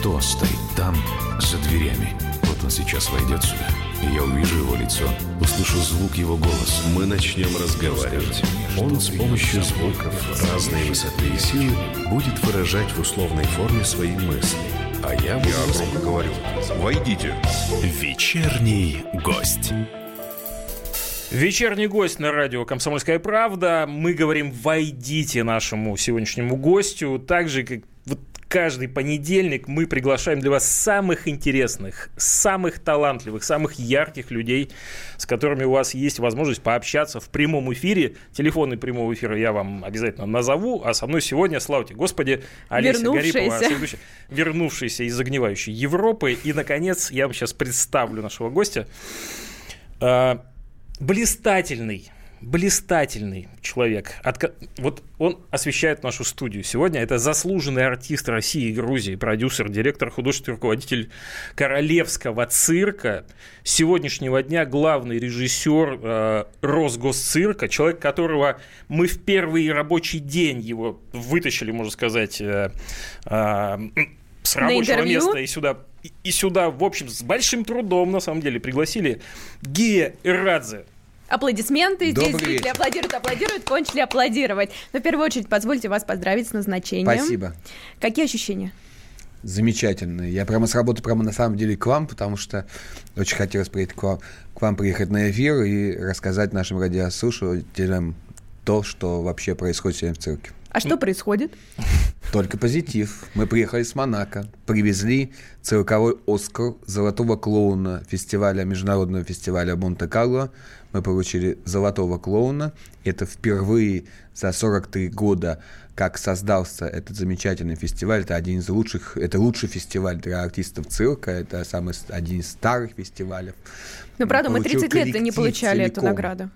кто стоит там, за дверями. Вот он сейчас войдет сюда, и я увижу его лицо, услышу звук его голоса. Мы начнем разговаривать. Он с помощью звуков разной высоты и силы будет выражать в условной форме свои мысли. А я буду... Я громко говорю. Войдите. Вечерний гость. Вечерний гость на радио «Комсомольская правда». Мы говорим «Войдите» нашему сегодняшнему гостю. Так же, как каждый понедельник мы приглашаем для вас самых интересных, самых талантливых, самых ярких людей, с которыми у вас есть возможность пообщаться в прямом эфире. Телефоны прямого эфира я вам обязательно назову, а со мной сегодня, славьте Господи, Олеся Гарипова, вернувшаяся из загнивающей Европы. И, наконец, я вам сейчас представлю нашего гостя. А, блистательный блистательный человек. От, вот он освещает нашу студию сегодня. Это заслуженный артист России и Грузии, продюсер, директор, художественный руководитель Королевского цирка. С сегодняшнего дня главный режиссер э, Росгосцирка, человек, которого мы в первый рабочий день его вытащили, можно сказать, э, э, с рабочего места и сюда и сюда, в общем, с большим трудом, на самом деле, пригласили Гия Ирадзе. Аплодисменты. Добрый Здесь зрители аплодируют, аплодируют, кончили аплодировать. Но в первую очередь позвольте вас поздравить с назначением. Спасибо. Какие ощущения? Замечательные. Я прямо с работы прямо на самом деле к вам, потому что очень хотелось приехать к вам, к вам приехать на эфир и рассказать нашим радиослушателям то, что вообще происходит сегодня в цирке. А что происходит? Только позитив. Мы приехали с Монако, привезли цирковой Оскар золотого клоуна фестиваля, международного фестиваля Монте-Карло. Мы получили золотого клоуна. Это впервые за 43 года, как создался этот замечательный фестиваль. Это один из лучших, это лучший фестиваль для артистов цирка. Это самый один из старых фестивалей. Ну, правда, мы 30 лет не получали целиком, эту награду.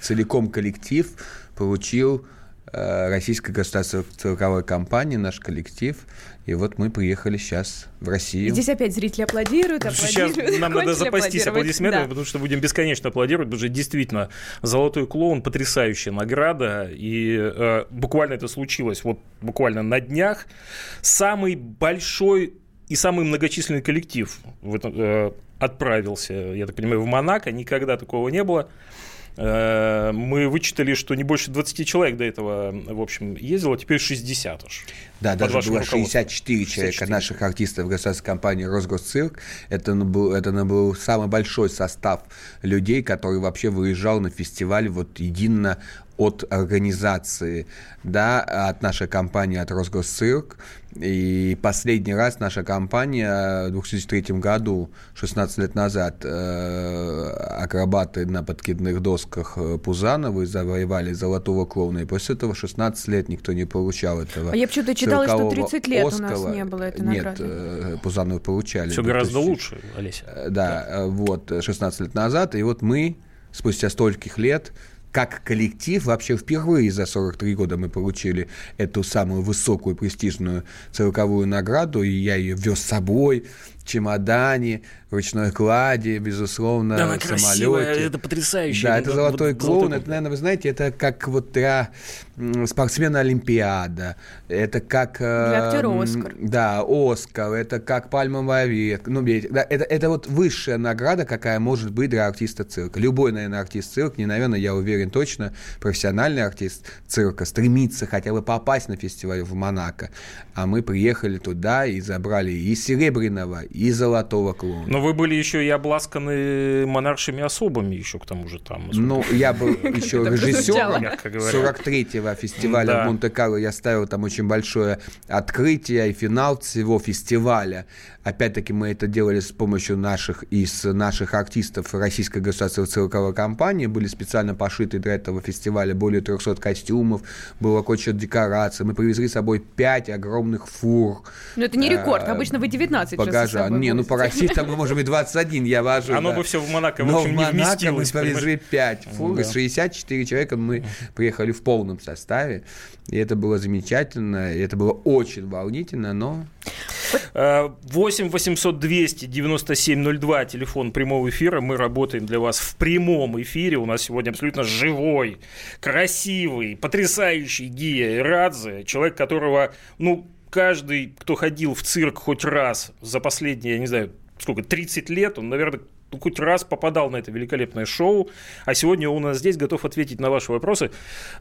Целиком коллектив получил Э, российская государственная цирковая компания, наш коллектив. И вот мы приехали сейчас в Россию. Здесь опять зрители аплодируют, аплодируют. Сейчас нам надо запастись аплодисментами, да. потому что будем бесконечно аплодировать, потому что действительно «Золотой клоун» – потрясающая награда, и э, буквально это случилось вот буквально на днях. Самый большой и самый многочисленный коллектив в этом, э, отправился, я так понимаю, в Монако, никогда такого не было. Э, мы вычитали, что не больше 20 человек до этого, в общем, ездило, теперь 60 уж. Да, даже было 64 человека 64. наших артистов государственной компании «Росгосцирк». Это был, это был самый большой состав людей, который вообще выезжал на фестиваль вот едино от организации, да, от нашей компании, от Росгосцирк. И последний раз наша компания в 2003 году, 16 лет назад, э, акробаты на подкидных досках э, Пузановой завоевали золотого клоуна. И после этого 16 лет никто не получал этого. А я почему-то читала, что 30 лет Оскала. у нас не было этой награды. Нет, э, Пузановы получали. Все гораздо лучше, Олеся. Да, да, вот, 16 лет назад. И вот мы спустя стольких лет как коллектив вообще впервые за 43 года мы получили эту самую высокую престижную цирковую награду, и я ее вез с собой чемодане, ручной кладе, безусловно, да, она самолете. Красивая, это потрясающе. Да, это золотой вот, клоун. Золотой... Это, наверное, вы знаете, это как вот для спортсмена Олимпиада. Это как... Э, для актера Оскар. Да, Оскар. Это как пальмовая ветка. Ну, да, это, это вот высшая награда, какая может быть для артиста цирка. Любой, наверное, артист цирка, не, наверное, я уверен точно, профессиональный артист цирка стремится хотя бы попасть на фестиваль в Монако. А мы приехали туда и забрали и серебряного, и золотого клоуна. Но вы были еще и обласканы монаршими особами еще к тому же там. Ну, я был еще режиссером 43-го фестиваля в Монте-Карло. Я ставил там очень большое открытие и финал всего фестиваля. Опять-таки мы это делали с помощью наших из наших артистов Российской государственной цирковой компании. Были специально пошиты для этого фестиваля более 300 костюмов, было куча декораций. Мы привезли с собой 5 огромных фур. Но это не рекорд, э, обычно вы 19 багажа. Не, ну по России там мы можем и 21 я вожу. Оно бы все в Монако, в общем, в Монако мы привезли 5 фур, 64 человека мы приехали в полном составе. И это было замечательно, и это было очень волнительно, но... 8 800 200 97 02, телефон прямого эфира. Мы работаем для вас в прямом эфире. У нас сегодня абсолютно живой, красивый, потрясающий Гия Радзе, человек, которого, ну, каждый, кто ходил в цирк хоть раз за последние, я не знаю, сколько, 30 лет, он, наверное, ну, хоть раз попадал на это великолепное шоу, а сегодня он у нас здесь готов ответить на ваши вопросы.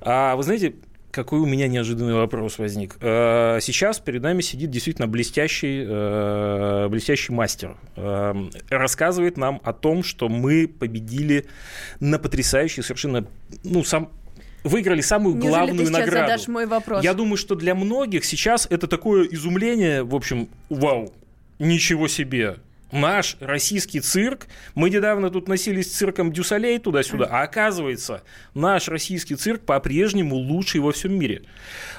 А вы знаете, какой у меня неожиданный вопрос возник. Э, сейчас перед нами сидит действительно блестящий, э, блестящий мастер. Э, рассказывает нам о том, что мы победили на потрясающий совершенно, ну, сам, выиграли самую Неужели главную ты награду. задашь мой вопрос? Я думаю, что для многих сейчас это такое изумление, в общем, вау, ничего себе наш российский цирк, мы недавно тут носились с цирком Дюсалей туда-сюда, а оказывается, наш российский цирк по-прежнему лучший во всем мире.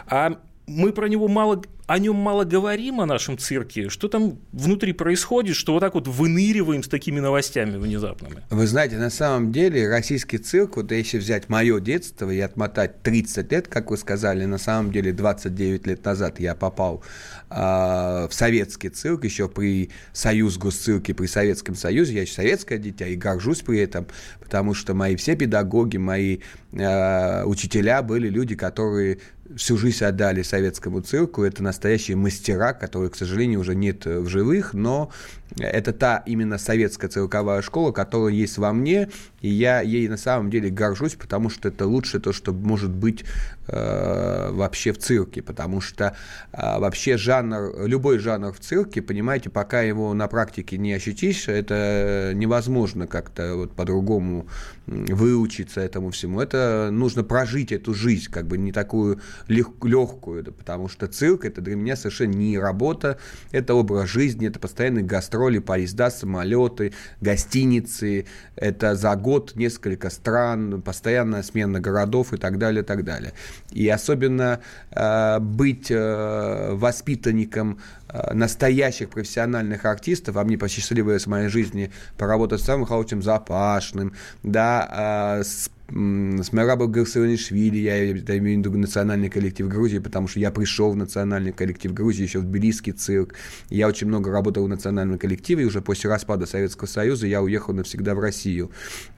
А мы про него мало, о нем мало говорим, о нашем цирке. Что там внутри происходит, что вот так вот выныриваем с такими новостями внезапными? Вы знаете, на самом деле российский цирк, вот если взять мое детство и отмотать 30 лет, как вы сказали, на самом деле 29 лет назад я попал э, в советский цирк, еще при Союз госцирке, при Советском Союзе, я еще советское дитя и горжусь при этом, потому что мои все педагоги, мои э, учителя были люди, которые всю жизнь отдали советскому цирку. Это настоящие мастера, которые, к сожалению, уже нет в живых, но это та именно советская цирковая школа, которая есть во мне, и я ей на самом деле горжусь, потому что это лучшее то, что может быть э, вообще в цирке, потому что э, вообще жанр, любой жанр в цирке, понимаете, пока его на практике не ощутишь, это невозможно как-то вот по-другому выучиться этому всему. Это нужно прожить эту жизнь, как бы не такую лег- легкую, да, потому что цирк это для меня совершенно не работа, это образ жизни, это постоянный гастроль гастроли, поезда, самолеты, гостиницы. Это за год несколько стран, постоянная смена городов и так далее, и так далее. И особенно э, быть э, воспитанником э, настоящих профессиональных артистов, а мне посчастливилось в моей жизни поработать с самым Хаутем Запашным, да, э, с с Мераба Гарсионишвили, я имею в виду национальный коллектив Грузии, потому что я пришел в национальный коллектив Грузии, еще в Тбилисский цирк. Я очень много работал в национальном коллективе, и уже после распада Советского Союза я уехал навсегда в Россию.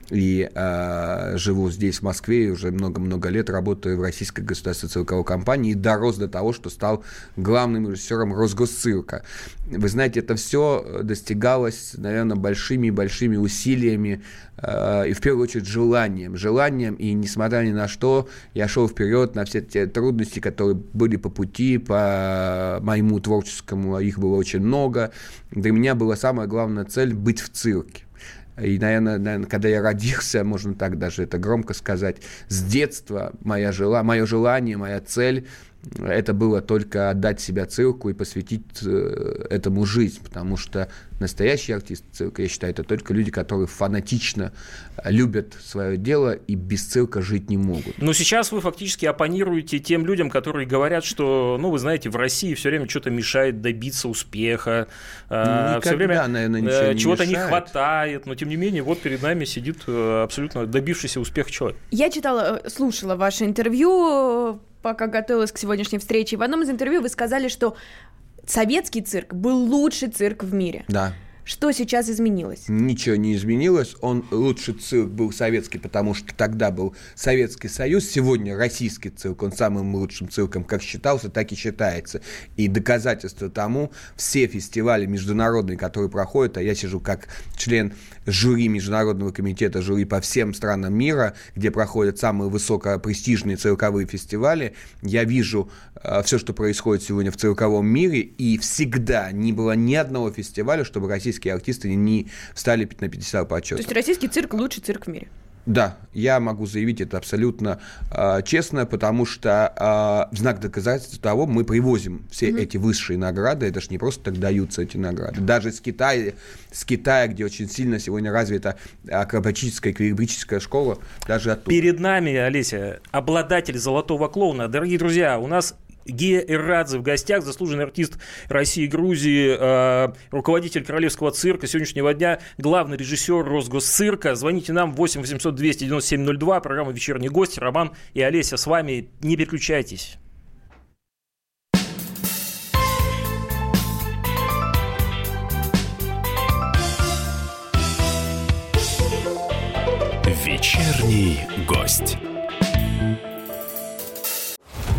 И э, живу здесь, в Москве, и уже много-много лет работаю в Российской государственной цирковой компании и дорос до того, что стал главным режиссером Росгосцирка. Вы знаете, это все достигалось, наверное, большими-большими усилиями э, и, в первую очередь, желанием. Желанием, и несмотря ни на что, я шел вперед на все те трудности, которые были по пути, по моему творческому, их было очень много. Для меня была самая главная цель – быть в цирке. И, наверное, наверное, когда я родился, можно так даже это громко сказать, с детства моя жела, мое желание, моя цель это было только отдать себя цирку и посвятить э, этому жизнь, потому что настоящий артист цирка, я считаю, это только люди, которые фанатично любят свое дело и без цирка жить не могут. Но сейчас вы фактически оппонируете тем людям, которые говорят, что, ну, вы знаете, в России все время что-то мешает добиться успеха, а, Никогда, все время наверное, ничего чего-то не, не хватает, но тем не менее, вот перед нами сидит э, абсолютно добившийся успеха человек. Я читала, э, слушала ваше интервью пока готовилась к сегодняшней встрече. В одном из интервью вы сказали, что советский цирк был лучший цирк в мире. Да. Что сейчас изменилось? Ничего не изменилось. Он лучший цирк был советский, потому что тогда был Советский Союз. Сегодня российский цирк, он самым лучшим цирком как считался, так и считается. И доказательство тому все фестивали международные, которые проходят, а я сижу как член жюри Международного комитета жюри по всем странам мира, где проходят самые высокопрестижные цирковые фестивали, я вижу э, все, что происходит сегодня в цирковом мире, и всегда не было ни одного фестиваля, чтобы российские артисты не встали на 50 почета. То есть российский цирк лучший цирк в мире? Да, я могу заявить это абсолютно э, честно, потому что э, в знак доказательства того мы привозим все mm-hmm. эти высшие награды. Это же не просто так даются эти награды. Даже с Китая, с Китая, где очень сильно сегодня развита акробатическая эквилибрическая школа, даже оттуда. Перед нами, Олеся, обладатель золотого клоуна. Дорогие друзья, у нас Гея Иррадзе в гостях, заслуженный артист России и Грузии, э, руководитель Королевского цирка сегодняшнего дня, главный режиссер Росгосцирка. Звоните нам 8 800 297 02, программа «Вечерний гость». Роман и Олеся с вами. Не переключайтесь. Вечерний гость.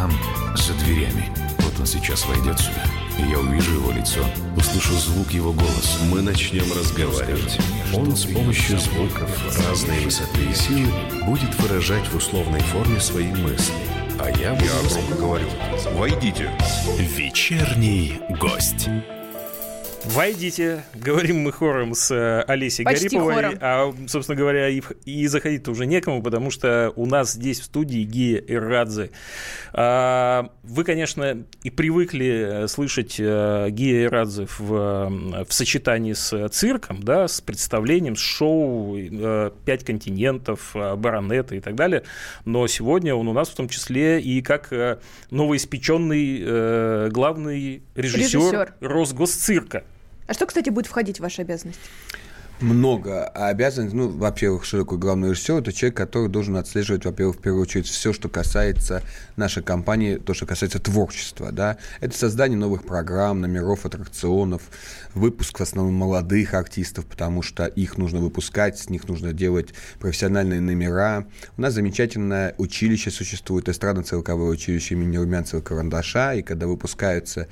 там, за дверями? Вот он сейчас войдет сюда. И я увижу его лицо, услышу звук его голоса. Мы начнем разговаривать. Он с помощью звуков разной высоты и силы будет выражать в условной форме свои мысли. А я, я громко говорю. Войдите. Вечерний гость. Войдите, говорим мы хором с э, Олесей Почти Гариповой, хором. а, собственно говоря, и, и заходить-то уже некому, потому что у нас здесь в студии Гия Ирадзе. А, вы, конечно, и привыкли э, слышать э, Гия Ирадзе в, в сочетании с цирком, да, с представлением, с шоу «Пять континентов», «Баронеты» и так далее, но сегодня он у нас в том числе и как новоиспеченный главный режиссер, режиссер. Росгосцирка. А что, кстати, будет входить в ваши обязанности? много обязанностей. Ну, во-первых, такое главный режиссер? Это человек, который должен отслеживать, во-первых, в первую очередь, все, что касается нашей компании, то, что касается творчества. Да? Это создание новых программ, номеров, аттракционов, выпуск в основном молодых артистов, потому что их нужно выпускать, с них нужно делать профессиональные номера. У нас замечательное училище существует, эстрадно-цирковое училище имени Румянцева-Карандаша, и когда выпускаются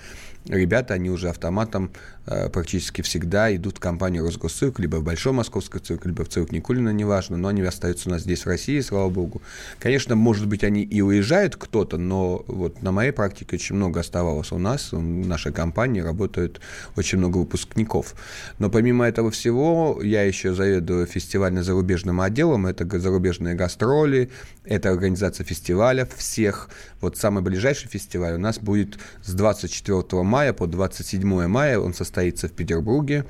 ребята, они уже автоматом э, практически всегда идут в компанию Росгосцирк, либо в Большой Московский цирк, либо в цирк Никулина, неважно, но они остаются у нас здесь, в России, слава богу. Конечно, может быть, они и уезжают кто-то, но вот на моей практике очень много оставалось у нас, в нашей компании работают очень много выпускников. Но помимо этого всего, я еще заведую фестивально-зарубежным отделом, это зарубежные гастроли, это организация фестиваля всех. Вот самый ближайший фестиваль у нас будет с 24 мая по 27 мая, он состоится в Петербурге.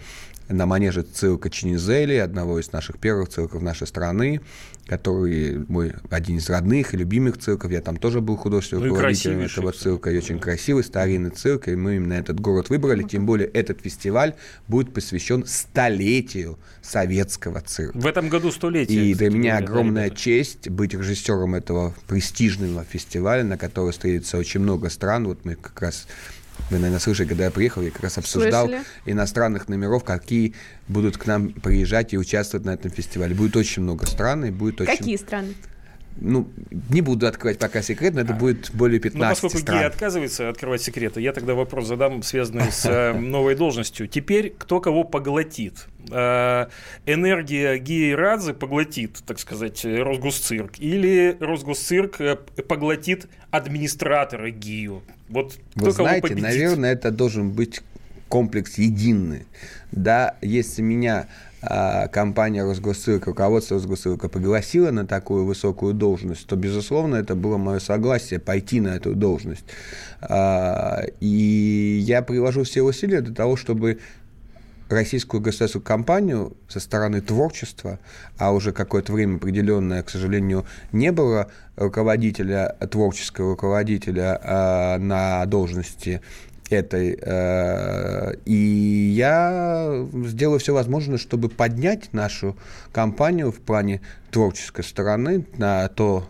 На манеже цирка Чинизели, одного из наших первых цирков нашей страны который мой один из родных и любимых цирков. Я там тоже был художественным ну руководителем этого цирка. И очень красивый старинный цирк. И мы именно этот город выбрали. Тем более этот фестиваль будет посвящен столетию советского цирка. В этом году столетие. И для меня огромная да, честь быть режиссером этого престижного фестиваля, на который встретится очень много стран. Вот мы как раз вы, наверное, слышали, когда я приехал, я как раз обсуждал Слышали? иностранных номеров, какие будут к нам приезжать и участвовать на этом фестивале. Будет очень много стран и будет очень... Какие страны? Ну, не буду открывать пока секрет, но это а. будет более 15 Ну, поскольку стран. Отказывается открывать секреты, я тогда вопрос задам, связанный с э, новой должностью. Теперь кто кого поглотит? Э, энергия Геи Радзе поглотит, так сказать, Росгосцирк, или Росгосцирк э, поглотит администратора Гию? Вот Вы знаете, наверное, это должен быть комплекс единый. Да, если меня компания Росгосцирка, руководство Росгосцирка пригласила на такую высокую должность, то, безусловно, это было мое согласие пойти на эту должность. А, и я приложу все усилия для того, чтобы российскую государственную компанию со стороны творчества, а уже какое-то время определенное, к сожалению, не было руководителя, творческого руководителя э, на должности этой. Э, и я сделаю все возможное, чтобы поднять нашу компанию в плане творческой стороны на то,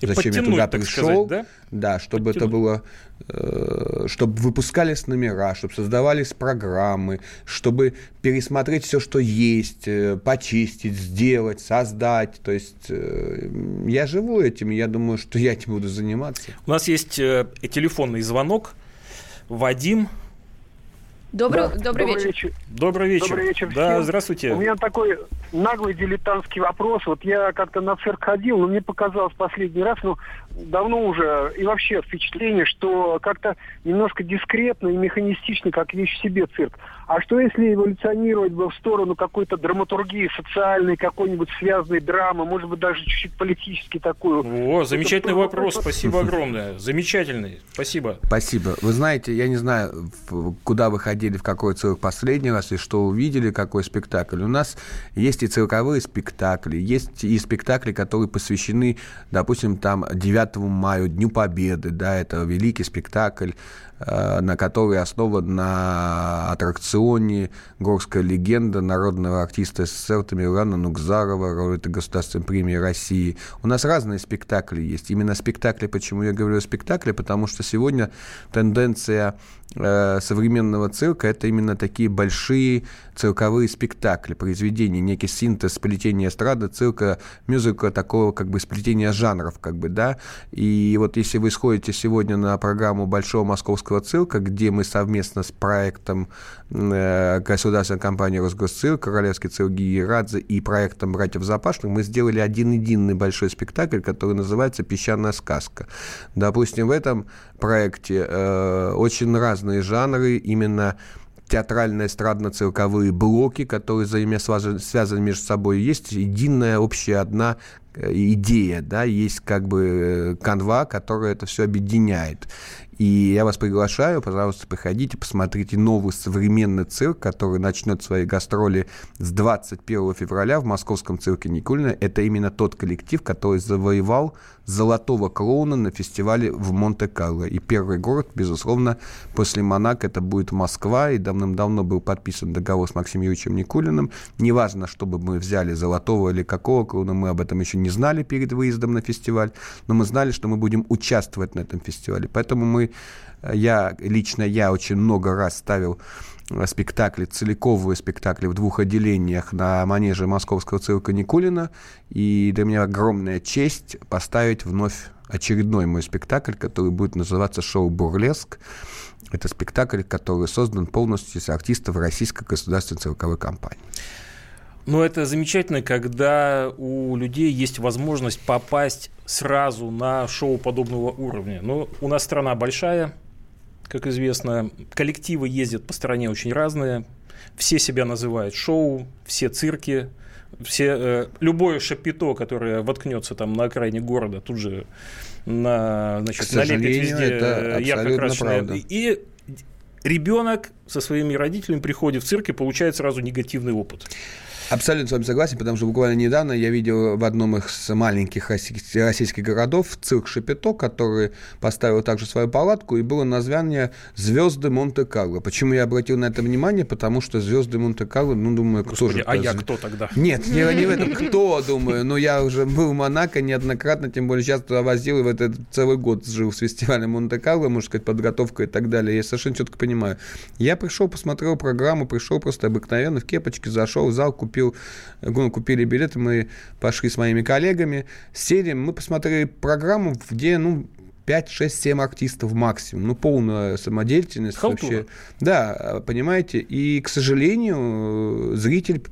и зачем я туда пришел. Сказать, да? да, чтобы подтянуть. это было э, чтобы выпускались номера, чтобы создавались программы, чтобы пересмотреть все, что есть, э, почистить, сделать, создать. То есть я живу этим, и я думаю, что я этим буду заниматься. У нас есть телефонный звонок. Вадим. Добрый, да, добрый, добрый вечер. вечер. Добрый вечер. Добрый вечер. Всем. Да, здравствуйте. У меня такой наглый дилетантский вопрос. Вот я как-то на цирк ходил, но мне показалось последний раз, ну, давно уже, и вообще впечатление, что как-то немножко дискретно и механистично, как вещь в себе цирк. А что если эволюционировать бы в сторону какой-то драматургии социальной, какой-нибудь связанной драмы, может быть, даже чуть-чуть политически такую? О, замечательный вопрос, спасибо огромное. Замечательный, спасибо. Спасибо. Вы знаете, я не знаю, куда вы ходили ходили в какой цирк последний раз и что увидели, какой спектакль. У нас есть и цирковые спектакли, есть и спектакли, которые посвящены, допустим, там 9 мая, Дню Победы, да, это великий спектакль, на который основан на аттракционе «Горская легенда» народного артиста СССР Тамерлана Нукзарова, лауреата Государственной премии России. У нас разные спектакли есть. Именно спектакли, почему я говорю о спектакле, потому что сегодня тенденция Э, современного цирка это именно такие большие цирковые спектакли, произведения, некий синтез сплетения эстрады, цирка, мюзикла, такого как бы сплетения жанров, как бы, да. И вот если вы сходите сегодня на программу Большого Московского цирка, где мы совместно с проектом э, государственной компании Росгосцирк, Королевский цирк Радзе и проектом Братьев Запашных, мы сделали один-единый большой спектакль, который называется «Песчаная сказка». Допустим, в этом проекте э, очень разные жанры, именно театральные эстрадно-цирковые блоки, которые взаимосвязаны между собой. Есть единая общая одна э, идея, да, есть как бы э, канва, которая это все объединяет. И я вас приглашаю, пожалуйста, приходите, посмотрите новый современный цирк, который начнет свои гастроли с 21 февраля в московском цирке Никулина. Это именно тот коллектив, который завоевал золотого клоуна на фестивале в Монте-Карло. И первый город, безусловно, после Монако это будет Москва. И давным-давно был подписан договор с Максимом Юрьевичем Никулиным. Неважно, чтобы мы взяли золотого или какого клоуна, мы об этом еще не знали перед выездом на фестиваль, но мы знали, что мы будем участвовать на этом фестивале. Поэтому мы я, лично я очень много раз ставил э, спектакли, целиковые спектакли в двух отделениях на манеже московского цирка Никулина. И для меня огромная честь поставить вновь очередной мой спектакль, который будет называться «Шоу Бурлеск». Это спектакль, который создан полностью из артистов Российской государственной цирковой компании. Ну, это замечательно, когда у людей есть возможность попасть сразу на шоу подобного уровня. Но у нас страна большая, как известно. Коллективы ездят по стране очень разные. Все себя называют шоу, все цирки, все, э, любое шапито, которое воткнется там на окраине города, тут же на, значит, налепит везде это ярко-красное. И ребенок со своими родителями приходит в цирк и получает сразу негативный опыт. Абсолютно с вами согласен, потому что буквально недавно я видел в одном из маленьких российских городов цирк Шапито, который поставил также свою палатку, и было название «Звезды Монте-Карло». Почему я обратил на это внимание? Потому что «Звезды Монте-Карло», ну, думаю, Господи, кто же... а я кто тогда? Нет, не, не в этом. Кто, думаю? Ну, я уже был в Монако неоднократно, тем более сейчас туда возил, и в этот целый год жил с фестивалем Монте-Карло, можно сказать, подготовка и так далее. Я совершенно четко понимаю. Я пришел, посмотрел программу, пришел просто обыкновенно в кепочке, зашел в зал, купил купил, купили билеты, мы пошли с моими коллегами, сели, мы посмотрели программу, где, ну, 5, 6, 7 артистов максимум. Ну, полная самодеятельность Халтура. вообще. Да, понимаете. И, к сожалению, зритель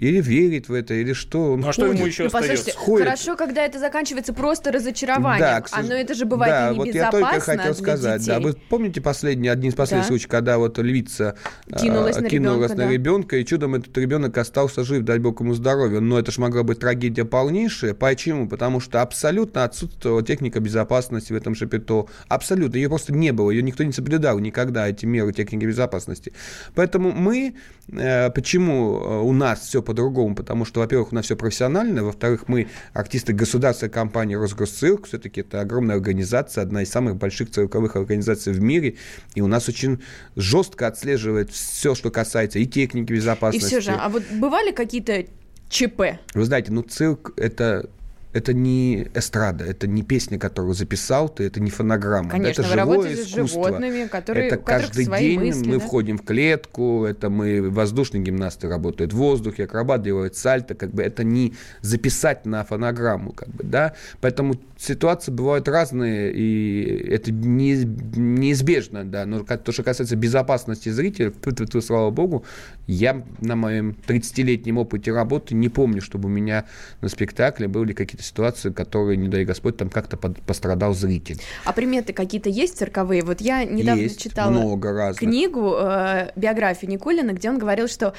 или верит в это, или что. Ну, а что ему еще ну, остается? Ходит. Хорошо, когда это заканчивается просто разочарованием. Да, к... А, но это же бывает да, и небезопасно вот я только хотел сказать. Детей. Да, вы помните последний, один из последних да. случаев, когда вот львица а, кинулась, а, на, кинулась ребенка, на да. ребенка, и чудом этот ребенок остался жив, дай бог ему здоровья. Но это же могла быть трагедия полнейшая. Почему? Потому что абсолютно отсутствовала техника безопасности в этом шапито. Абсолютно. Ее просто не было. Ее никто не соблюдал никогда, эти меры техники безопасности. Поэтому мы, э, почему э, у нас нас все по-другому, потому что, во-первых, у нас все профессионально, во-вторых, мы артисты государственной компании Росгосцирк, все-таки это огромная организация, одна из самых больших цирковых организаций в мире, и у нас очень жестко отслеживает все, что касается и техники безопасности. И все же, а вот бывали какие-то ЧП? Вы знаете, ну цирк это это не эстрада, это не песня, которую записал ты, это не фонограмма. Конечно, это вы живое искусство. с животными, которые, это каждый день мысли, мы да? входим в клетку, это мы воздушные гимнасты работают в воздухе, акробат делает сальто, как бы это не записать на фонограмму, как бы, да. Поэтому ситуации бывают разные, и это не, неизбежно, да. Но то, что касается безопасности зрителя, слава богу, я на моем 30-летнем опыте работы не помню, чтобы у меня на спектакле были какие-то ситуации, которые, не дай Господь, там как-то под, пострадал зритель. А приметы какие-то есть цирковые? Вот я недавно есть читала много разных. книгу, э, биографию Никулина, где он говорил, что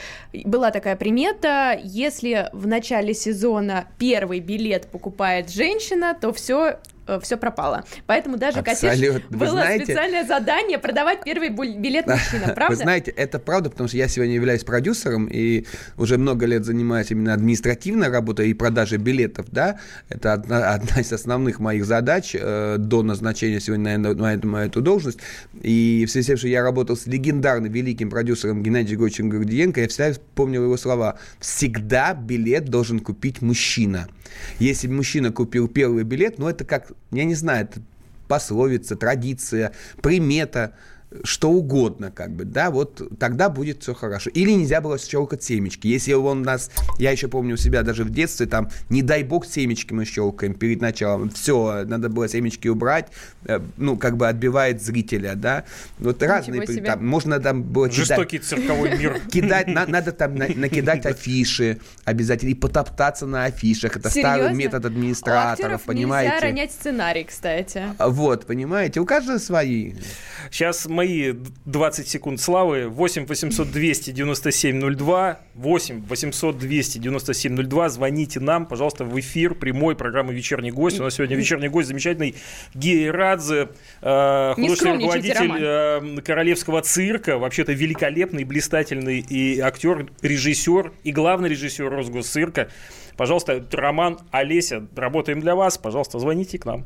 была такая примета, если в начале сезона первый билет покупает женщина, то все все пропало. Поэтому даже, Абсолютно. Катюш, было знаете... специальное задание продавать первый билет мужчина, правда? Вы знаете, это правда, потому что я сегодня являюсь продюсером и уже много лет занимаюсь именно административной работой и продажей билетов, да, это одна, одна из основных моих задач э, до назначения сегодня на, на, эту, на эту должность. И в связи с тем, что я работал с легендарным великим продюсером Геннадием Григорьевичем Гордиенко, я всегда помнил его слова. Всегда билет должен купить мужчина. Если мужчина купил первый билет, ну это как, я не знаю, это пословица, традиция, примета что угодно, как бы, да, вот тогда будет все хорошо. Или нельзя было щелкать семечки. Если он нас, я еще помню у себя даже в детстве, там, не дай бог семечки мы щелкаем перед началом, все, надо было семечки убрать, э, ну, как бы отбивает зрителя, да. Вот Ничего разные, себе. там, можно там было Жестокий кидать, цирковой мир. Кидать, на, надо там на, накидать афиши обязательно, и потоптаться на афишах. Это Серьезно? старый метод администраторов, понимаете? нельзя ронять сценарий, кстати. Вот, понимаете, у каждого свои. Сейчас мои 20 секунд славы. 8 800 297 02. 8 800 297 02. Звоните нам, пожалуйста, в эфир прямой программы «Вечерний гость». У нас сегодня вечерний гость замечательный Гея Радзе, э, художественный руководитель э, Королевского цирка. Вообще-то великолепный, блистательный и актер, режиссер и главный режиссер Росгосцирка. Пожалуйста, Роман, Олеся, работаем для вас. Пожалуйста, звоните к нам.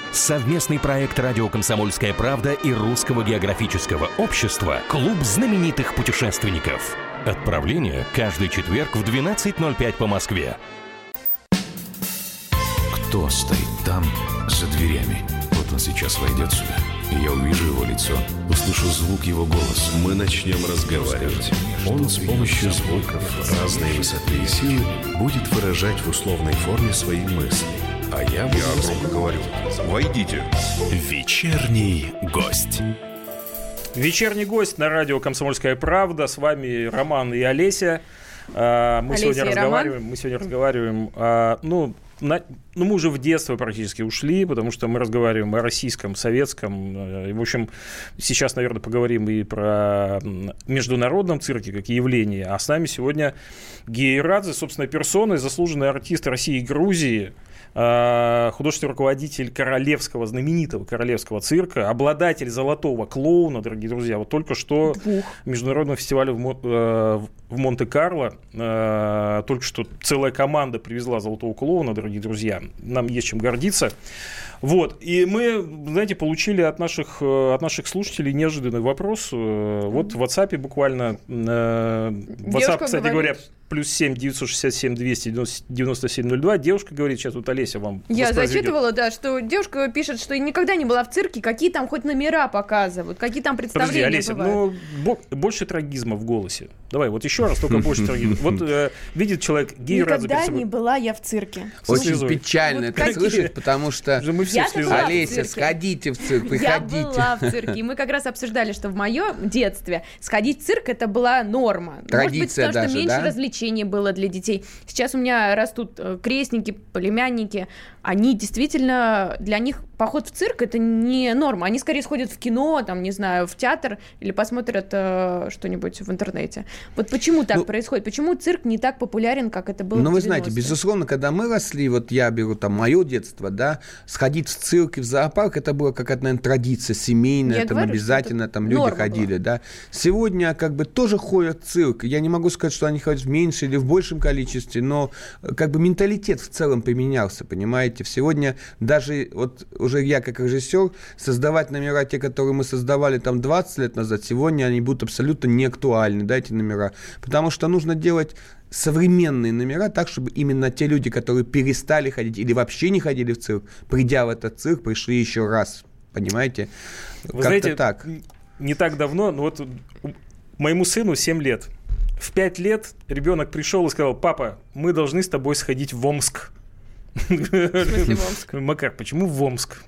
Совместный проект «Радио Комсомольская правда» и Русского географического общества «Клуб знаменитых путешественников». Отправление каждый четверг в 12.05 по Москве. Кто стоит там, за дверями? Вот он сейчас войдет сюда, и я увижу его лицо, услышу звук его голоса. Мы начнем разговаривать. Он с помощью звуков разной высоты и силы будет выражать в условной форме свои мысли – а я, я громко говорю. Войдите. Вечерний гость. Вечерний гость на радио «Комсомольская правда». С вами Роман и Олеся. А, мы Олеся сегодня разговариваем. Мы сегодня разговариваем. А, ну, на, ну, мы уже в детство практически ушли, потому что мы разговариваем о российском, советском. Э, и, в общем, сейчас, наверное, поговорим и про международном цирке как явление. А с нами сегодня Гея Радзе, собственно, персона, заслуженный артист России и Грузии – художественный руководитель королевского, знаменитого королевского цирка, обладатель золотого клоуна, дорогие друзья, вот только что Двух. международного фестиваля в, э, в Монте-Карло, э, только что целая команда привезла золотого клоуна, дорогие друзья, нам есть чем гордиться. Вот, и мы, знаете, получили от наших, от наших слушателей неожиданный вопрос. Вот в WhatsApp буквально, WhatsApp, кстати говорит... говоря, плюс 7 967 297 02. Девушка говорит, сейчас вот Олеся вам Я зачитывала, да, что девушка пишет, что никогда не была в цирке, какие там хоть номера показывают, какие там представления Подожди, Олеся, бывают. ну, больше трагизма в голосе. Давай, вот еще раз, только больше трагизма. Вот э, видит человек гей Никогда не была я в цирке. Очень печально это слышать, потому что... Мы все Олеся, сходите в цирк, приходите. Я была в цирке, и мы как раз обсуждали, что в моем детстве сходить в цирк это была норма. Традиция Может быть, потому что меньше развлечений развлечение было для детей. Сейчас у меня растут э, крестники, племянники. Они действительно, для них поход в цирк это не норма. Они скорее сходят в кино, там, не знаю, в театр или посмотрят э, что-нибудь в интернете. Вот почему так ну, происходит? Почему цирк не так популярен, как это было Ну, вы знаете, безусловно, когда мы росли, вот я беру там мое детство, да, сходить в цирк и в зоопарк, это было какая-то, наверное, традиция семейная, я там говорю, обязательно там люди ходили, была. да. Сегодня как бы тоже ходят в цирк. Я не могу сказать, что они ходят в меньше или в большем количестве, но э, как бы менталитет в целом поменялся, понимаете? Сегодня даже вот уже я как режиссер, создавать номера, те, которые мы создавали там 20 лет назад, сегодня они будут абсолютно не актуальны, да, эти номера. Потому что нужно делать современные номера так, чтобы именно те люди, которые перестали ходить или вообще не ходили в цирк, придя в этот цирк, пришли еще раз. Понимаете? Вы знаете, так. не так давно, ну вот моему сыну 7 лет – В пять лет ребенок пришел и сказал, папа, мы должны с тобой сходить в Омск. Макар, почему в Омск?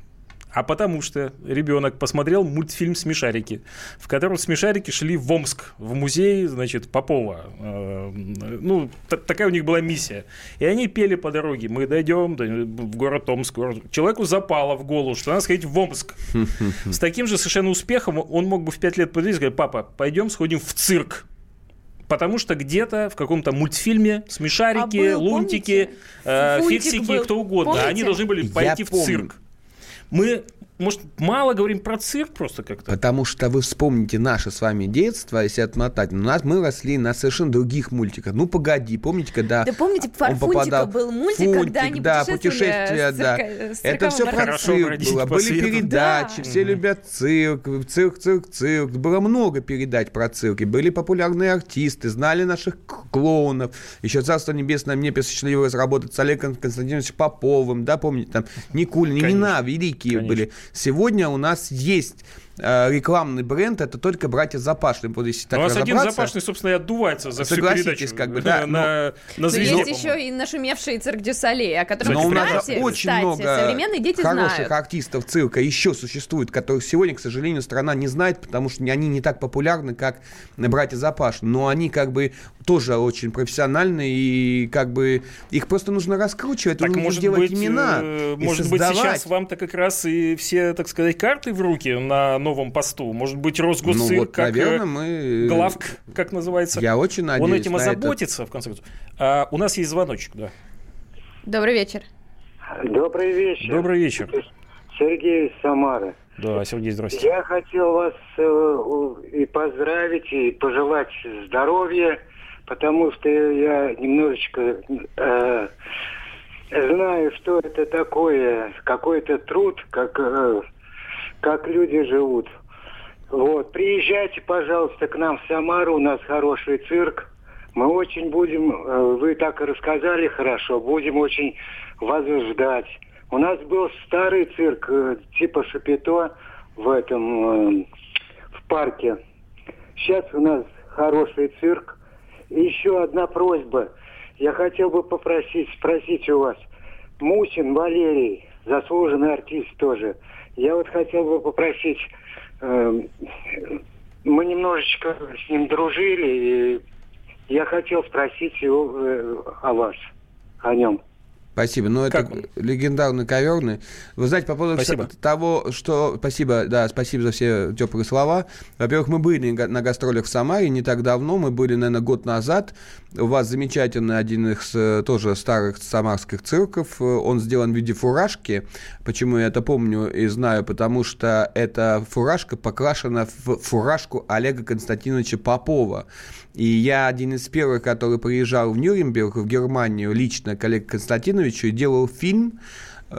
А потому что ребенок посмотрел мультфильм «Смешарики», в котором смешарики шли в Омск, в музей, значит, Попова. Э, Ну, та- такая у них была миссия. И они пели по дороге. Мы дойдем в город Омск. Человеку запало в голову, что надо сходить в Омск. С таким же совершенно успехом он мог бы в пять лет подойти и сказать, папа, пойдем сходим в цирк. Потому что где-то в каком-то мультфильме смешарики, А был, лунтики, помните? э, фиксики, был. кто угодно, Помните? они должны были Я пойти в помню. цирк. Мы, может, мало говорим про цирк просто как-то? Потому что вы вспомните наше с вами детство, если отмотать. У нас мы росли на совершенно других мультиках. Ну, погоди, помните, когда Да помните, он попадал... был мультик, когда они да, путешествия, да. цирка- Это все про цирк было. Были свету. передачи, Да. все любят цирк, цирк, цирк, цирк. Было много передач про цирк. И были популярные артисты, знали наших клоунов. Еще «Царство небесное» мне посчастливилось работать с Олегом Константиновичем Поповым, да, помните, там Никулин, имена великие Конечно. были. Сегодня у нас есть рекламный бренд, это только братья Запашные. Вот если так у нас один запашный, собственно, и отдувается за всю передачу. как бы, да, на, на Но звезде, есть еще и нашумевший цирк Дю Солей, о котором, Но у нас кстати, очень кстати, много современные дети хороших знают. артистов цирка еще существует, которых сегодня, к сожалению, страна не знает, потому что они не так популярны, как братья Запаш. Но они как бы тоже очень профессиональные, и как бы их просто нужно раскручивать, Так, нужно может делать быть, имена. э, и может быть, сейчас вам-то как раз и все, так сказать, карты в руки на новом посту. Может быть, Росгосцирк, Ну вот, как наверное, э, мы... главк, как называется, Я очень надеюсь он этим на это. озаботится, в конце концов. А, у нас есть звоночек, да. Добрый вечер. Добрый вечер. Добрый вечер. Сергей из Самары. Да, Сергей, здравствуйте. Я хотел вас э, и поздравить, и пожелать здоровья, потому что я немножечко э, знаю, что это такое, какой-то труд, как, э, как люди живут. Вот, приезжайте, пожалуйста, к нам в Самару, у нас хороший цирк. Мы очень будем, э, вы так и рассказали хорошо, будем очень вас ждать. У нас был старый цирк, э, типа Шапито в этом, э, в парке. Сейчас у нас хороший цирк. И еще одна просьба. Я хотел бы попросить, спросить у вас. Мусин Валерий, заслуженный артист тоже. Я вот хотел бы попросить, э, мы немножечко с ним дружили, и я хотел спросить его э, о вас, о нем. Спасибо. Ну, это легендарный коверный. Вы знаете, по поводу Спасибо. того, что... Спасибо, да, спасибо за все теплые слова. Во-первых, мы были на гастролях в Самаре не так давно. Мы были, наверное, год назад. У вас замечательный один из э, тоже старых самарских цирков. Он сделан в виде фуражки. Почему я это помню и знаю? Потому что эта фуражка покрашена в фуражку Олега Константиновича Попова. И я один из первых, который приезжал в Нюрнберг, в Германию, лично к Олегу Константиновичу и делал фильм э,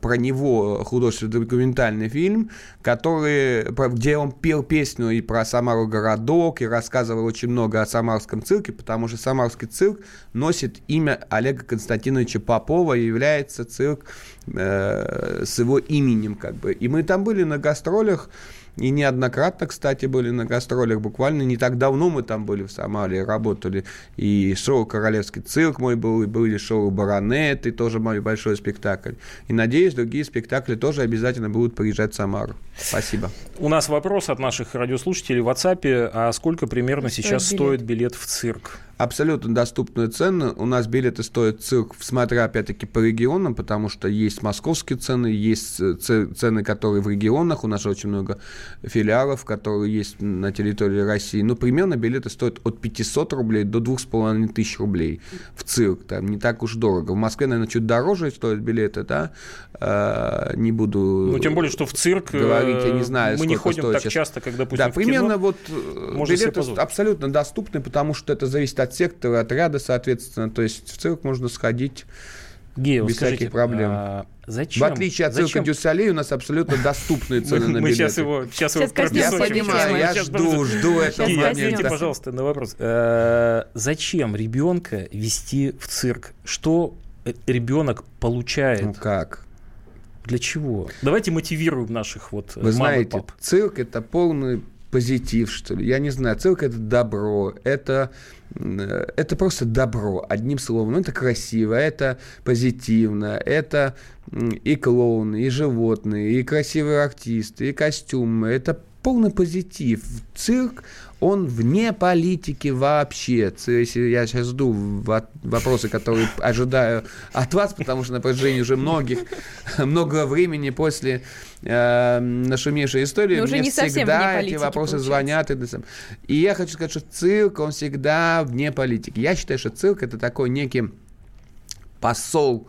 про него, художественный документальный фильм, который, где он пел песню и про Самару городок, и рассказывал очень много о самарском цирке, потому что самарский цирк носит имя Олега Константиновича Попова и является цирк э, с его именем, как бы. И мы там были на гастролях, и неоднократно, кстати, были на гастролях. Буквально не так давно мы там были в Самаре, работали. И шоу «Королевский цирк» мой был, и были шоу «Баронет», и тоже мой большой спектакль. И надеюсь, другие спектакли тоже обязательно будут приезжать в Самару. Спасибо. У нас вопрос от наших радиослушателей в WhatsApp. А сколько примерно сейчас билет? стоит билет в цирк? Абсолютно доступные цены. У нас билеты стоят цирк, смотря опять-таки по регионам, потому что есть московские цены, есть э, цены, которые в регионах. У нас очень много филиалов, которые есть на территории России. Ну, примерно билеты стоят от 500 рублей до 2500 рублей в цирк. Там не так уж дорого. В Москве, наверное, чуть дороже стоят билеты, да? Э, Не буду... Ну, тем более, что в цирк э, говорить, я не знаю, мы не ходим так сейчас. часто, как, допустим, Да, примерно кино. вот э, билеты абсолютно доступны, потому что это зависит от сектора, от ряда, соответственно. То есть в цирк можно сходить. Гео, без скажите, всяких проблем. а зачем? В отличие от цирка зачем? Дюссалей, у нас абсолютно доступные цены Мы, на мы билеты. сейчас его, сейчас его Сейчас коснемся Я понимаю, я жду, жду этого момента. пожалуйста, на вопрос. Э, Зачем ребенка вести в цирк? Что э, ребенок получает? Ну как? Для чего? Давайте мотивируем наших вот э, Вы мам и знаете, пап. цирк это полный позитив, что ли. Я не знаю. Цирк – это добро, это, это просто добро, одним словом. Ну, это красиво, это позитивно, это и клоуны, и животные, и красивые артисты, и костюмы. Это полный позитив. Цирк, он вне политики вообще. Если я сейчас жду вопросы, которые ожидаю от вас, потому что на протяжении уже многих, много времени после э, нашумевшей истории Но мне всегда эти вопросы получается. звонят. И, и я хочу сказать, что цирк, он всегда вне политики. Я считаю, что цирк это такой некий посол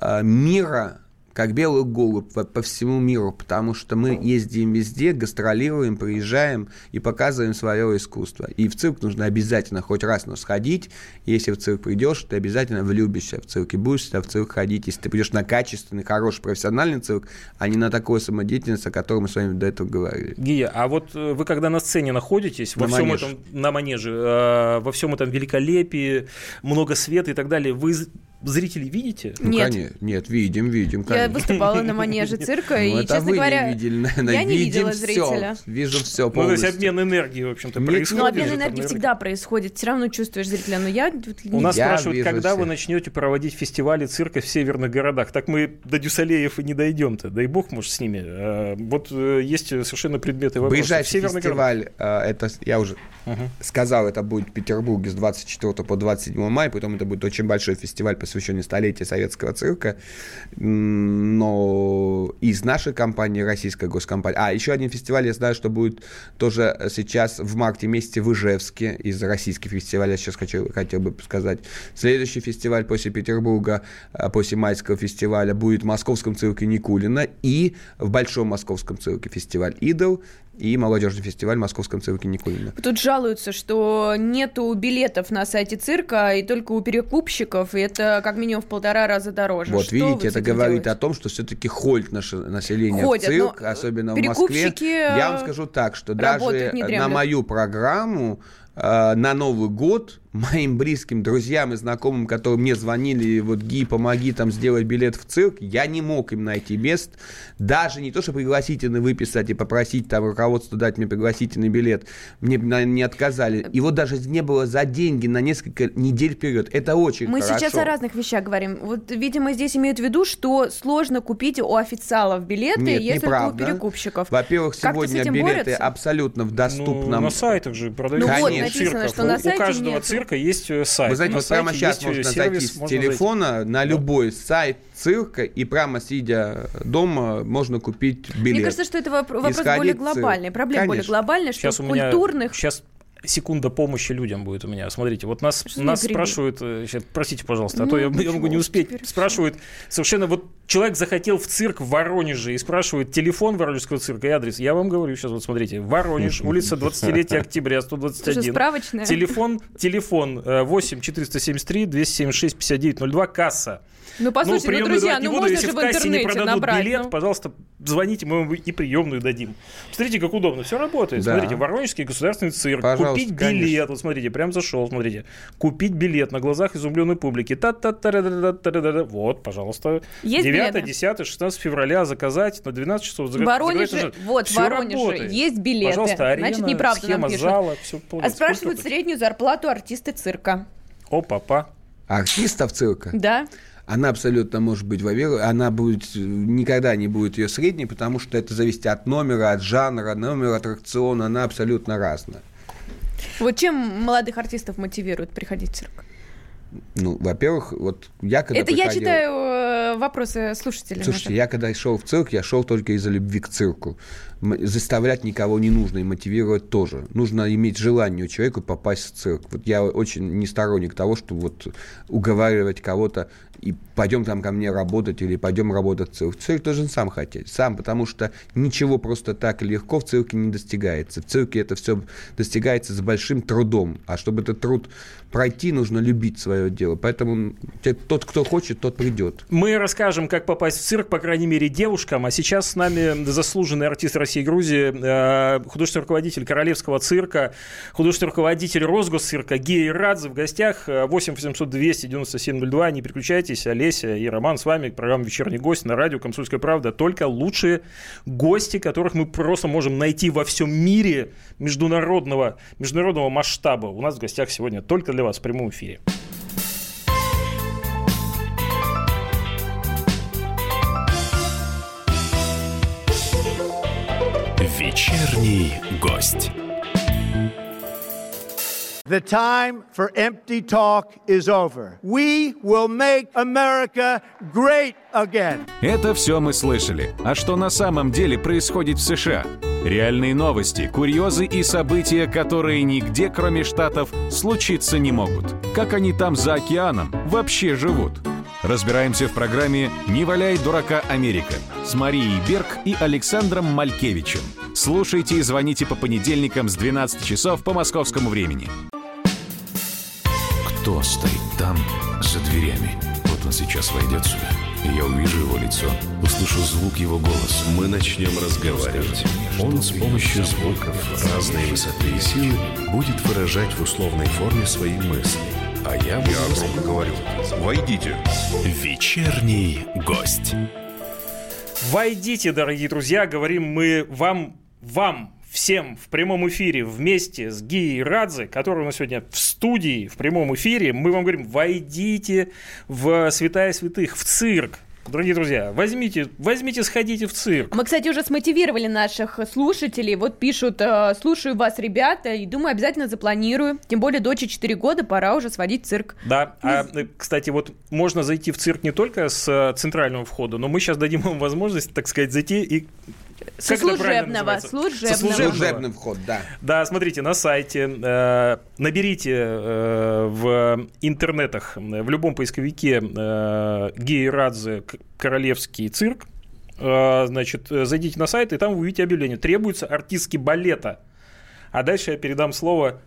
э, мира, как белый голубь по, по всему миру, потому что мы ездим везде, гастролируем, приезжаем и показываем свое искусство. И в цирк нужно обязательно хоть раз но сходить. Если в цирк придешь, ты обязательно влюбишься в цирк и будешь всегда в цирк ходить. Если ты придешь на качественный, хороший, профессиональный цирк, а не на такой самодеятельность, о которой мы с вами до этого говорили. Гия, а вот э, вы когда на сцене находитесь, на во всем этом, на манеже, э, во всем этом великолепии, много света и так далее, вы зрителей видите? Ну, нет. Конечно, нет, видим, видим. Конечно. Я выступала на манеже цирка, ну, и, честно говоря, я не видела зрителя. Вижу все. Ну, то есть обмен энергии, в общем-то, происходит. Ну, обмен энергии всегда происходит. Все равно чувствуешь зрителя, но я... У нас спрашивают, когда вы начнете проводить фестивали цирка в северных городах. Так мы до Дюсалеев и не дойдем-то. Дай бог, может, с ними. А, вот э, есть совершенно предметы вопроса. Ближайший фестиваль, э, это я уже сказал, это будет в Петербурге с 24 по 27 мая, потом это будет очень большой фестиваль, посвященный столетию советского цирка, но из нашей компании, российской госкомпании. А, еще один фестиваль, я знаю, что будет тоже сейчас в марте месяце в Ижевске, из российских фестивалей, я сейчас хочу, хотел бы сказать. Следующий фестиваль после Петербурга, а, после майского фестиваля, будет в московском цирке Никулина и в Большом московском цирке фестиваль «Идол», и молодежный фестиваль в Московском цирке Никулина. Тут жалуются, что нету билетов на сайте цирка, и только у перекупщиков, и это как минимум в полтора раза дороже. Вот что видите, это говорит делаете? о том, что все-таки ходит наше население Ходят, в цирк, особенно в Москве. Я вам скажу так, что даже на мою программу э, на Новый год моим близким друзьям и знакомым, которые мне звонили, вот, Ги, помоги там сделать билет в цирк, я не мог им найти мест, даже не то, что пригласительный выписать и попросить там руководство дать мне пригласительный билет, мне не отказали. И вот даже не было за деньги на несколько недель вперед. Это очень Мы хорошо. сейчас о разных вещах говорим. Вот, видимо, здесь имеют в виду, что сложно купить у официалов билеты, Нет, если неправда. у перекупщиков. Во-первых, сегодня билеты борются? абсолютно в доступном... Ну, на сайтах же продаются. Ну, вот написано, что на сайте У каждого нет. цирка есть э, сайт. Вы знаете, на вот прямо сейчас можно зайти с телефона зайти. на любой сайт цирка, и прямо сидя дома можно купить билет. Мне кажется, что это вопрос более глобальный. Проблема более глобальная, что сейчас в культурных... Сейчас секунда помощи людям будет у меня. Смотрите, вот нас, нас спрашивают, сейчас, э, простите, пожалуйста, а ну, то я, я могу не успеть. Спрашивают, совершенно вот человек захотел в цирк в Воронеже и спрашивает телефон Воронежского цирка и адрес. Я вам говорю сейчас, вот смотрите, Воронеж, улица 20-летия октября, 121. Справочная. Телефон, телефон 8 473 276 5902, касса. Ну, послушайте, ну, ну друзья, ну, можно Если же в, кассе не продадут набрать, билет, ну... пожалуйста, звоните, мы вам и приемную дадим. Смотрите, как удобно. Все работает. Да. Смотрите, Воронежский государственный цирк. Пожалуйста, купить билет. Конечно. Вот смотрите, прям зашел, смотрите. Купить билет на глазах изумленной публики. та та та та та та та Вот, пожалуйста. Есть 9, 10, 16 февраля заказать на 12 часов. В Воронеже, вот, в Воронеже есть билеты. Пожалуйста, арена, Значит, неправда схема нам пишут. зала. Все а спрашивают среднюю зарплату артисты цирка. О, папа. Артистов цирка? Да она абсолютно может быть, во-первых, она будет, никогда не будет ее средней, потому что это зависит от номера, от жанра, номера аттракциона, она абсолютно разная. Вот чем молодых артистов мотивирует приходить в цирк? Ну, во-первых, вот я когда Это приходил... я читаю э, вопросы слушателей. Слушайте, я когда шел в цирк, я шел только из-за любви к цирку. Заставлять никого не нужно и мотивировать тоже. Нужно иметь желание у человека попасть в цирк. Вот я очень не сторонник того, что вот уговаривать кого-то и пойдем там ко мне работать или пойдем работать в цирк. Цирк должен сам хотеть, сам, потому что ничего просто так легко в цирке не достигается. В цирке это все достигается с большим трудом, а чтобы этот труд пройти, нужно любить свое дело. Поэтому тот, кто хочет, тот придет. Мы расскажем, как попасть в цирк, по крайней мере, девушкам. А сейчас с нами заслуженный артист России и Грузии, э, художественный руководитель Королевского цирка, художественный руководитель Росгосцирка Гея Радзе в гостях. 8 800 297 02. Не переключайтесь. Олеся и Роман с вами. Программа «Вечерний гость» на радио «Комсомольская правда». Только лучшие гости, которых мы просто можем найти во всем мире международного, международного масштаба. У нас в гостях сегодня только для вас в прямом эфире. Вечерний гость. The time for empty talk is over. We will make America great again. Это все мы слышали. А что на самом деле происходит в США? Реальные новости, курьезы и события, которые нигде, кроме Штатов, случиться не могут. Как они там за океаном вообще живут? Разбираемся в программе «Не валяй дурака Америка» с Марией Берг и Александром Малькевичем. Слушайте и звоните по понедельникам с 12 часов по московскому времени. Кто стоит там, за дверями? Вот он сейчас войдет сюда, я увижу его лицо, услышу звук его голоса. Мы начнем разговаривать. Он с помощью звуков разной высоты и силы будет выражать в условной форме свои мысли. А я, буду Я громко говорю. Войдите. Вечерний гость. Войдите, дорогие друзья, говорим мы вам, вам, всем в прямом эфире вместе с Гией Радзе, который у нас сегодня в студии, в прямом эфире. Мы вам говорим, войдите в святая святых, в цирк. Дорогие друзья, возьмите, возьмите, сходите в цирк. Мы, кстати, уже смотивировали наших слушателей. Вот пишут, э, слушаю вас, ребята, и думаю, обязательно запланирую. Тем более, доче 4 года, пора уже сводить в цирк. Да, а, э, кстати, вот можно зайти в цирк не только с э, центрального входа, но мы сейчас дадим вам возможность, так сказать, зайти и Со служебного, служебного. Со служебного. Служебный вход, да. Да, смотрите, на сайте, э, наберите э, в интернетах, в любом поисковике э, Радзе К- Королевский цирк, Э, значит, э, зайдите на сайт, и там вы увидите объявление. Требуются артистки балета. А дальше я передам слово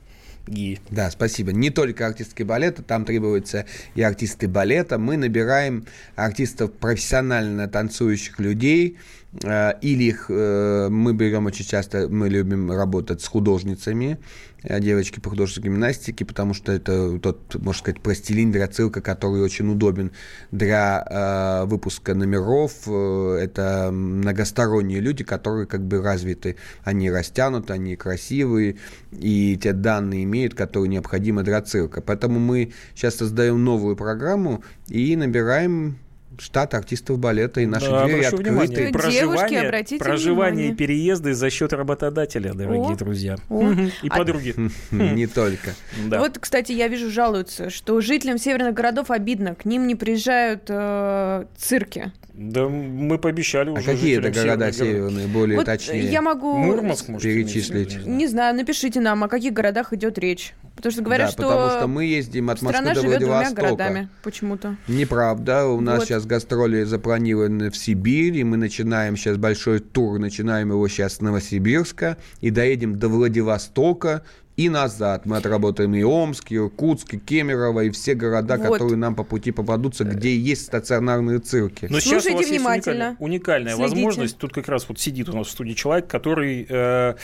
Ги. Да, спасибо. Не только артистки балета, там требуются и артисты балета. Мы набираем артистов профессионально танцующих людей, или их э, мы берем очень часто, мы любим работать с художницами, э, девочки по художественной гимнастике, потому что это тот, можно сказать, пластилин для цирка, который очень удобен для э, выпуска номеров. Э, Это многосторонние люди, которые как бы развиты, они растянуты, они красивые, и те данные имеют, которые необходимы для цирка. Поэтому мы сейчас создаем новую программу и набираем штат артистов балета, и наши Да, двери внимание, открыты. Девушки, проживание, обратите проживание внимание. и переезды за счет работодателя, дорогие О, друзья. о. И А- подруги. Не только. Вот, кстати, я вижу, жалуются, что жителям северных городов обидно, к ним не приезжают э, цирки. Да мы пообещали А уже какие это города северные, более вот точнее? я могу... Мурманск, может, перечислить. не знаю. Не знаю, напишите нам, о каких городах идет речь. Потому что говорят, да, что, потому что мы ездим от страна Москвы до живет двумя Владивостока. городами почему-то. Неправда. У нас Вот. сейчас гастроли запланированы в Сибирь, и мы начинаем сейчас большой тур, начинаем его сейчас с Новосибирска, и доедем до Владивостока и назад. Мы отработаем и Омск, и Иркутск, и Кемерово, и все города, Вот. которые нам по пути попадутся, где есть стационарные цирки. Но сейчас у Слушайте вас есть внимательно. уникальная, уникальная Следите. возможность. Тут как раз вот сидит у нас в студии человек, который, э,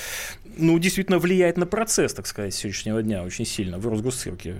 ну, действительно влияет на процесс, так сказать, сегодняшнего дня очень сильно в Росгосцирке.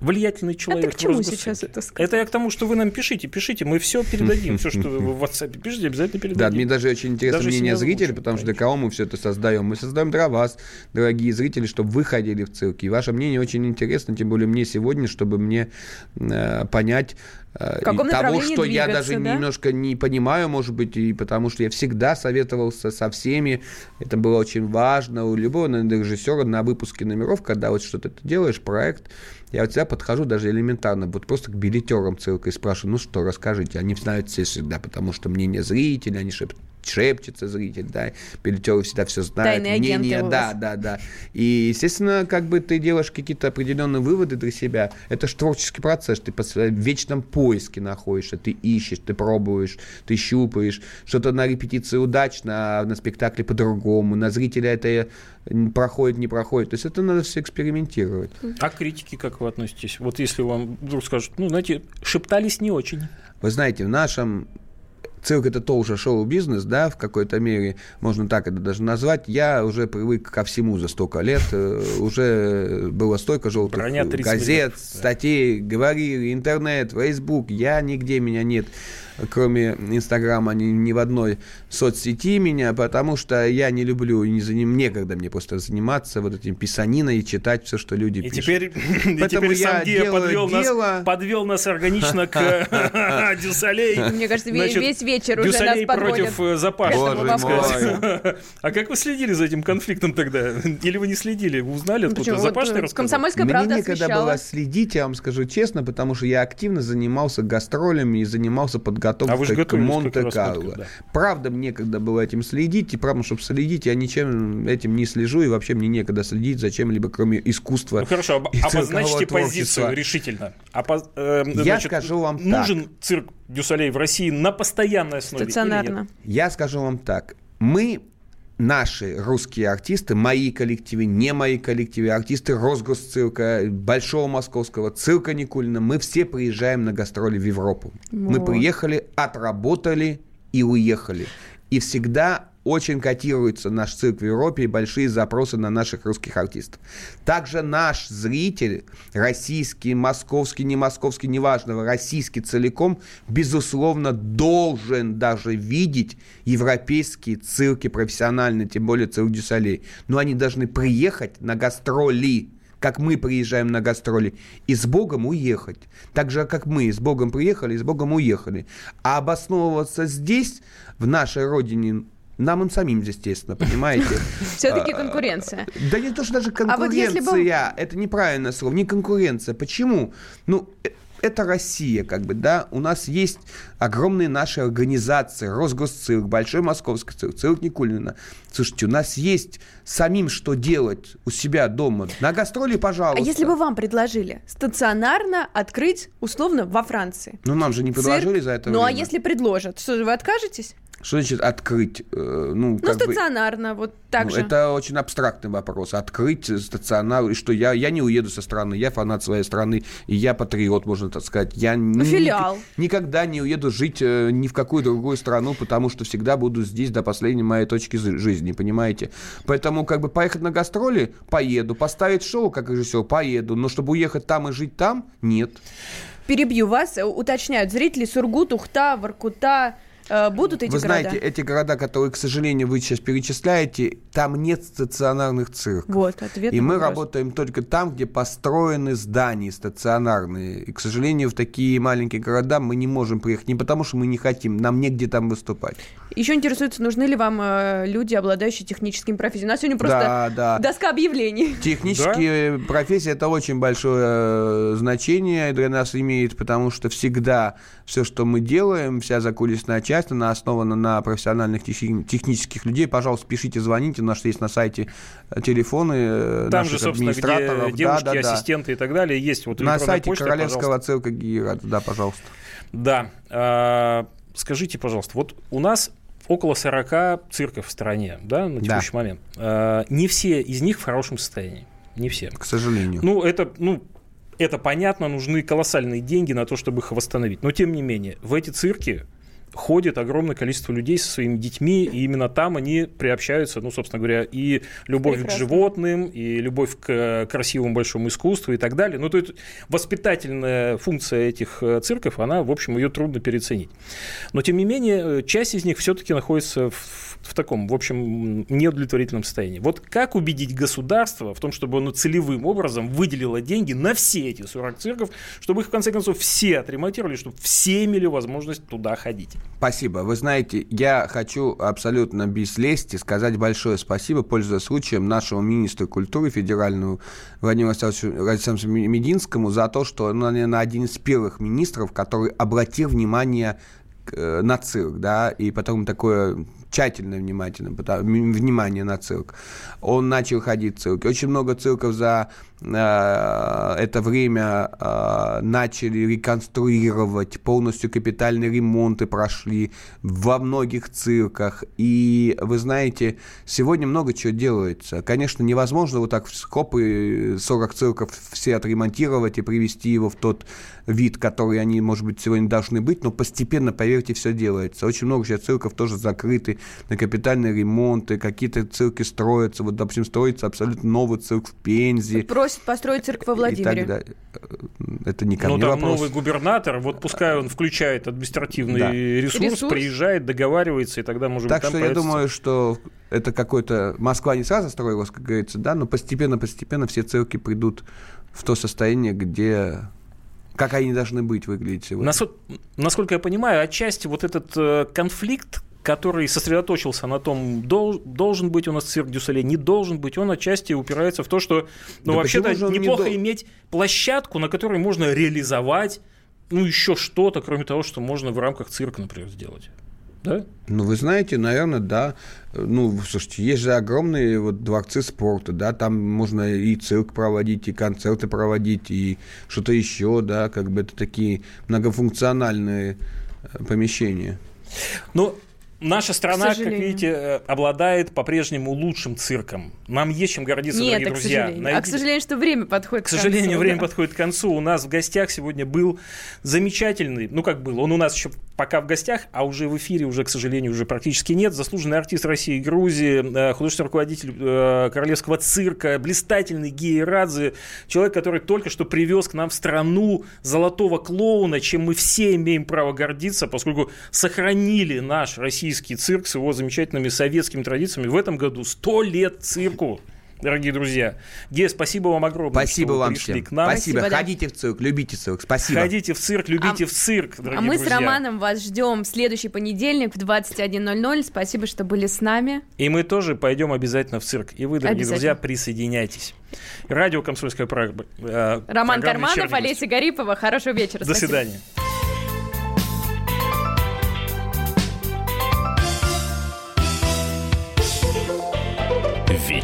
Влиятельный человек. А к чему сейчас это сказать? Это я к тому, что вы нам пишите, пишите, мы все передадим. Все, что вы в WhatsApp пишите, обязательно Да, передадим. мне даже очень интересно Даже мнение зрителей, потому что для кого мы все это создаем? Мы создаем для вас, дорогие зрители, чтобы вы ходили в цирки. И ваше мнение очень интересно, тем более мне сегодня, чтобы мне э, понять каком и того, что я даже да? немножко не понимаю, может быть, и потому что я всегда советовался со всеми. Это было очень важно у любого наверное, режиссера на выпуске номеров, когда вот что-то ты делаешь, проект, я вот всегда подхожу даже элементарно, вот просто к билетерам цирка и спрашиваю, ну что, расскажите. Они знают все всегда, потому что мнение зрителя, они шеп- шепчется зритель, да, билетеры всегда все знают. Тайные агенты мнение, у да, вас. да, да. И, естественно, как бы ты делаешь какие-то определенные выводы для себя. Это же творческий процесс. Ты по- в вечном поиске находишься. Ты ищешь, ты пробуешь, ты щупаешь. Что-то на репетиции удачно, а на спектакле по-другому. На зрителя это м, проходит, не проходит. То есть это надо все экспериментировать. А к критике как вы относитесь? Вот если вам вдруг скажут, ну, знаете, шептались не очень. Вы знаете, в нашем цирк это тоже шоу-бизнес, да, в какой-то мере, можно так это даже назвать. Я уже привык ко всему за столько лет, э, уже было столько желтых газет, статей, говорили, интернет, фейсбук, я нигде меня нет кроме Инстаграма, ни, ни в одной соцсети меня, потому что я не люблю, не за ним некогда мне просто заниматься вот этим писаниной и читать все, что люди и пишут. Теперь, Поэтому и теперь я делаю подвел, дело... нас, подвел нас органично к Дюсалей. Мне кажется, весь вечер уже нас подводят. против э, Запашного. А как вы следили за этим конфликтом тогда? Или вы не следили? Вы узнали откуда? Запашный рассказал? Комсомольская правда Мне некогда было следить, я вам скажу честно, потому что я активно занимался гастролями и занимался подготовкой а к Монте-Карло. Да. Правда, мне когда было этим следить, и правда, чтобы следить, я ничем этим не слежу, и вообще мне некогда следить за чем-либо, кроме искусства. Ну хорошо, об, обозначьте позицию решительно. Опоз, э, я значит, скажу вам нужен так. цирк Дюсалей в России на постоянной основе? Стационарно. Я скажу вам так. Мы наши русские артисты, мои коллективы, не мои коллективы, артисты Росгосцирка, Большого Московского, Цирка Никулина, мы все приезжаем на гастроли в Европу. Вот. Мы приехали, отработали и уехали. И всегда очень котируется наш цирк в Европе и большие запросы на наших русских артистов. Также наш зритель, российский, московский, не московский, неважно, российский целиком, безусловно, должен даже видеть европейские цирки профессиональные, тем более цирк Дюсалей. Но они должны приехать на гастроли как мы приезжаем на гастроли, и с Богом уехать. Так же, как мы с Богом приехали, и с Богом уехали. А обосновываться здесь, в нашей родине, нам им самим, естественно, понимаете? Все-таки а, конкуренция. Да не то, что даже конкуренция. Это неправильное слово. Не конкуренция. Почему? Ну, э, это Россия, как бы, да, у нас есть огромные наши организации, Росгосцирк, Большой Московский цирк, цирк Никулина. Слушайте, у нас есть самим что делать у себя дома. На гастроли, пожалуйста. А если бы вам предложили стационарно открыть, условно, во Франции? Ну, нам же не предложили цирк, за это Ну, а время. а если предложат, что же, вы откажетесь? Что значит открыть? Э, ну, ну стационарно, бы, вот так ну, же. Это очень абстрактный вопрос. Открыть стационар, и что я, я не уеду со страны, я фанат своей страны, и я патриот, можно так сказать. Я ну, филиал. Ни, никогда не уеду жить э, ни в какую другую страну, потому что всегда буду здесь до последней моей точки жизни, понимаете? Поэтому как бы поехать на гастроли, поеду. Поставить шоу, как режиссер, поеду. Но чтобы уехать там и жить там, нет. Перебью вас, уточняют зрители Сургут, Ухта, Воркута, будут эти Вы города? знаете, эти города, которые, к сожалению, вы сейчас перечисляете, там нет стационарных цирков. Вот, ответ И мы вопрос. работаем только там, где построены здания стационарные. И, к сожалению, в такие маленькие города мы не можем приехать. Не потому, что мы не хотим, нам негде там выступать. Еще интересуется, нужны ли вам э, люди, обладающие техническими профессиями. У нас сегодня просто да, да. доска объявлений. Технические да? профессии – это очень большое э, значение для нас имеет, потому что всегда все, что мы делаем, вся закулисная часть, часть, она основана на профессиональных технических людей. Пожалуйста, пишите, звоните. У нас есть на сайте э, телефоны э, Там же, собственно, где девушки, да, да, ассистенты да. и так далее. Есть вот На сайте почта, Королевского пожалуйста. цирка Гиера. Да, пожалуйста. Да. А, скажите, пожалуйста, вот у нас около 40 цирков в стране, да, на текущий да. момент. А, не все из них в хорошем состоянии. Не все. К сожалению. Ну, это, ну, это понятно, нужны колоссальные деньги на то, чтобы их восстановить. Но, тем не менее, в эти цирки ходит огромное количество людей со своими детьми, и именно там они приобщаются, ну, собственно говоря, и любовь Прекрасно. к животным, и любовь к красивому большому искусству и так далее. Ну, то есть воспитательная функция этих э, цирков, она, в общем, ее трудно переоценить. Но, тем не менее, часть из них все-таки находится в в таком, в общем, неудовлетворительном состоянии. Вот как убедить государство в том, чтобы оно целевым образом выделило деньги на все эти 40 цирков, чтобы их, в конце концов, все отремонтировали, чтобы все имели возможность туда ходить? Спасибо. Вы знаете, я хочу абсолютно без лести сказать большое спасибо, пользуясь случаем, нашему министру культуры федеральному Владимиру Александровичу Мединскому за то, что он, наверное, один из первых министров, который обратил внимание на цирк, да, и потом такое тщательно внимательно, внимание на цирк. Он начал ходить в цирки. Очень много цирков за Э, это время э, начали реконструировать, полностью капитальные ремонты прошли во многих цирках. И вы знаете, сегодня много чего делается. Конечно, невозможно вот так в скопы 40 цирков все отремонтировать и привести его в тот вид, который они, может быть, сегодня должны быть, но постепенно, поверьте, поверьте, все делается. Очень много сейчас цирков тоже закрыты на капитальные ремонты, какие-то цирки строятся. Вот, допустим, строится абсолютно новый цирк в Пензе. Просят построить цирк во Владимире. И так далее. Это не ко ну, мне там вопрос. новый губернатор, вот пускай он включает административный Да. ресурс, Ресурс. приезжает, договаривается, и тогда, может Так быть, там что я думаю, что это какой-то... Москва не сразу строилась, как говорится, да, но постепенно-постепенно все цирки придут в то состояние, где... Как они должны быть выглядеть сегодня. Насо- Насколько я понимаю, отчасти вот этот э, конфликт, который сосредоточился на том, дол- должен быть у нас цирк Дюсале, не должен быть, он отчасти упирается в то, что, ну, Да вообще-то он не неплохо дол- иметь площадку, на которой можно реализовать, ну, еще что-то, кроме того, что можно в рамках цирка, например, сделать. Да? Ну, вы знаете, наверное, да. Ну, слушайте, есть же огромные вот дворцы спорта, да, там можно и цирк проводить, и концерты проводить, и что-то еще, да, как бы это такие многофункциональные э, помещения. Ну, наша страна, как видите, э, обладает по-прежнему лучшим цирком. Нам есть чем гордиться, Нет, дорогие а к друзья. сожалению. А к сожалению, что время подходит К сожалению, концу, время да. подходит к концу. У нас в гостях сегодня был замечательный, ну как был, он у нас еще пока в гостях, а уже в эфире уже, к сожалению, уже практически нет. Заслуженный артист России и Грузии, э, художественный руководитель э, Королевского цирка, блистательный Гея Радзе, человек, который только что привез к нам в страну золотого клоуна, чем мы все имеем право гордиться, поскольку сохранили наш российский цирк с его замечательными советскими традициями. В этом году 100 лет цирку. Дорогие друзья, Гея, спасибо вам огромное, Спасибо что вам пришли всем. к нам. Спасибо. Спасибо, да. Ходите в цирк, любите цирк. Спасибо. Ходите в цирк, любите в цирк, дорогие А мы друзья. с Романом вас ждем в следующий понедельник в 21.00. Спасибо, что были с нами. И мы тоже пойдем обязательно в цирк. И вы, дорогие друзья, присоединяйтесь. Радио «Комсомольская правда». э, Роман Карманов. Олеся Гарипова. Хорошего вечера. До Спасибо. свидания.